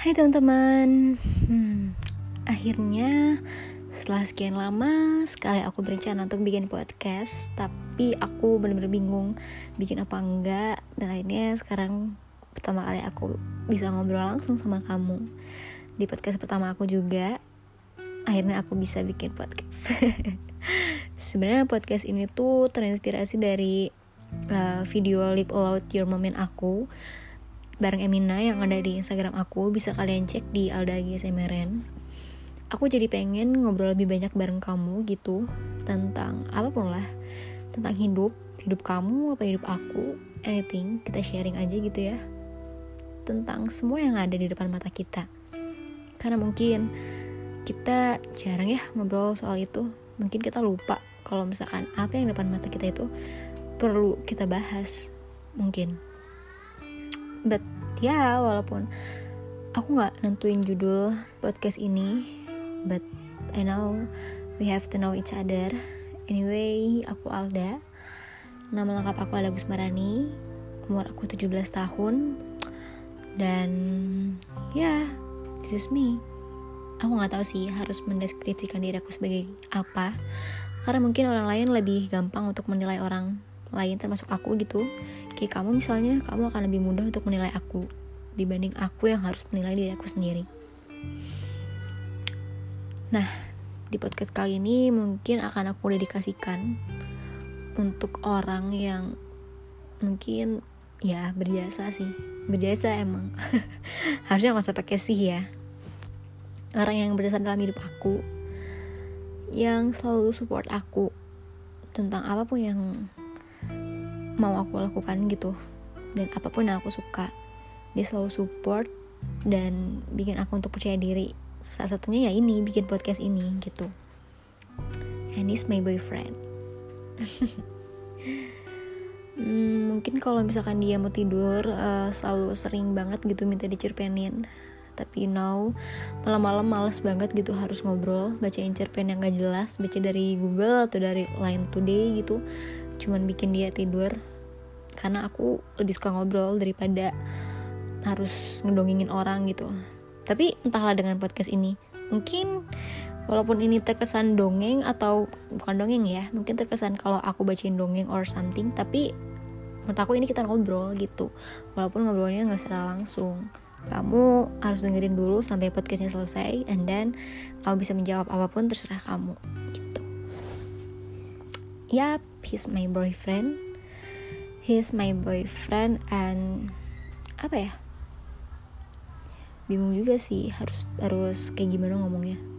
Hai teman-teman. Hmm, Akhirnya setelah sekian lama sekali aku berencana untuk bikin podcast Tapi aku bener-bener bingung bikin apa enggak. Dan akhirnya sekarang pertama kali aku bisa ngobrol langsung sama kamu Di podcast pertama aku juga. Akhirnya aku bisa bikin podcast. Sebenarnya podcast ini tuh terinspirasi dari uh, video Live Aloud Your Moment aku bareng Emina yang ada di Instagram aku bisa kalian cek di Aldagi SMRN aku jadi pengen ngobrol lebih banyak bareng kamu gitu tentang apa pun lah. Tentang hidup hidup kamu apa hidup aku anything kita sharing aja gitu ya. Tentang semua yang ada di depan mata kita. Karena mungkin kita jarang ya ngobrol soal itu. Mungkin kita lupa kalau misalkan apa yang depan mata kita itu perlu kita bahas. Mungkin but ya walaupun aku nggak nentuin judul podcast ini but I know we have to know each other. Anyway aku Alda. Nama lengkap aku Alda Gusmarani. Umur aku 17 tahun. Dan ya yeah, this is me. Aku nggak tahu sih harus mendeskripsikan diri aku sebagai apa. Karena mungkin orang lain lebih gampang untuk menilai orang lain termasuk aku gitu. Kayak kamu misalnya kamu akan lebih mudah untuk menilai aku dibanding aku yang harus menilai diri aku sendiri. Nah di podcast kali ini mungkin akan aku dedikasikan untuk orang yang mungkin ya berjasa sih. Berjasa emang. Harusnya nggak usah pakai sih ya. Orang yang berjasa dalam hidup aku yang selalu support aku tentang apa pun yang mau aku lakukan gitu. Dan apa pun yang aku suka dia selalu support dan bikin aku untuk percaya diri. Salah satunya ya ini bikin podcast ini gitu. And he's my boyfriend. Hmm, mungkin kalau misalkan dia mau tidur uh, selalu sering banget gitu minta dicerpenin. Tapi you know malam-malam males banget gitu harus ngobrol bacain cerpen yang gak jelas baca dari Google atau dari Line Today gitu cuman bikin dia tidur. Karena aku lebih suka ngobrol daripada harus ngedongengin orang gitu. Tapi entahlah dengan podcast ini. Mungkin walaupun ini terkesan dongeng atau bukan dongeng ya mungkin terkesan kalau aku bacain dongeng or something tapi menurut aku ini kita ngobrol gitu. Walaupun ngobrolnya nggak secara langsung. Kamu harus dengerin dulu sampai podcastnya selesai and then kamu bisa menjawab apa pun terserah kamu gitu. Yap he's my boyfriend. He's my boyfriend and apa ya? Bingung juga sih harus harus kayak gimana ngomongnya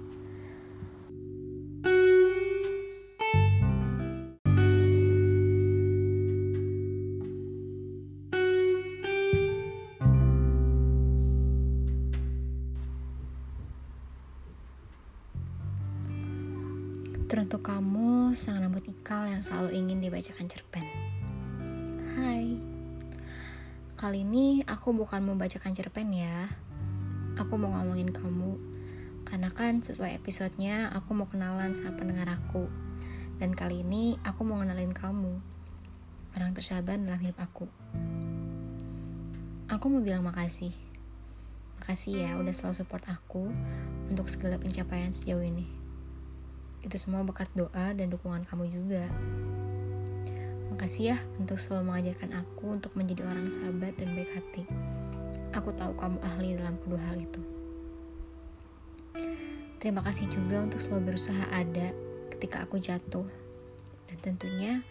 Teruntuk kamu, sang rambut ikal yang selalu ingin dibacakan cerpen. Hai, kali ini aku bukan membacakan cerpen ya. Aku mau ngomongin kamu, karena kan sesuai episodenya aku mau kenalan sama pendengar aku. Dan kali ini aku mau kenalin kamu, orang tersabar dalam hidup aku. Aku mau bilang makasih. Makasih ya udah selalu support aku untuk segala pencapaian sejauh ini. Itu semua berkat doa dan dukungan kamu juga. Makasih ya untuk selalu mengajarkan aku untuk menjadi orang sabar dan baik hati. Aku tahu kamu ahli dalam kedua hal itu. Terima kasih juga untuk selalu berusaha ada ketika aku jatuh. Dan tentunya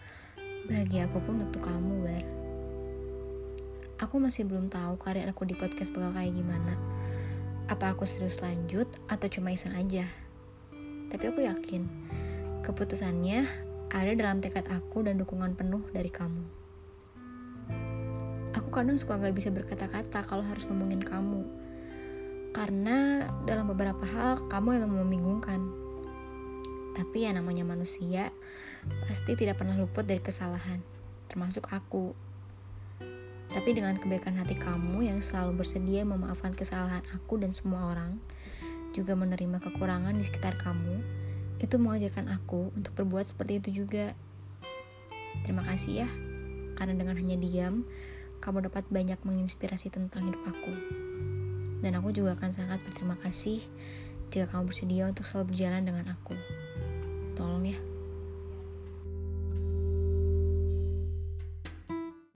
bahagia aku pun untuk kamu, Bar. Aku masih belum tahu karir aku di podcast bakal kayak gimana. Apa aku serius lanjut atau cuma iseng aja? Tapi aku yakin keputusannya ada dalam tekad aku dan dukungan penuh dari kamu. Aku kadang suka gak bisa berkata-kata kalau harus ngomongin kamu. Karena dalam beberapa hal kamu emang membingungkan. Tapi ya namanya manusia, pasti tidak pernah luput dari kesalahan, termasuk aku. Tapi dengan kebaikan hati kamu yang selalu bersedia memaafkan kesalahan aku dan semua orang, juga menerima kekurangan di sekitar kamu, itu mengajarkan aku untuk berbuat seperti itu juga. Terima kasih ya, karena dengan hanya diam, kamu dapat banyak menginspirasi tentang hidup aku. dan aku juga akan sangat berterima kasih jika kamu bersedia untuk selalu berjalan dengan aku.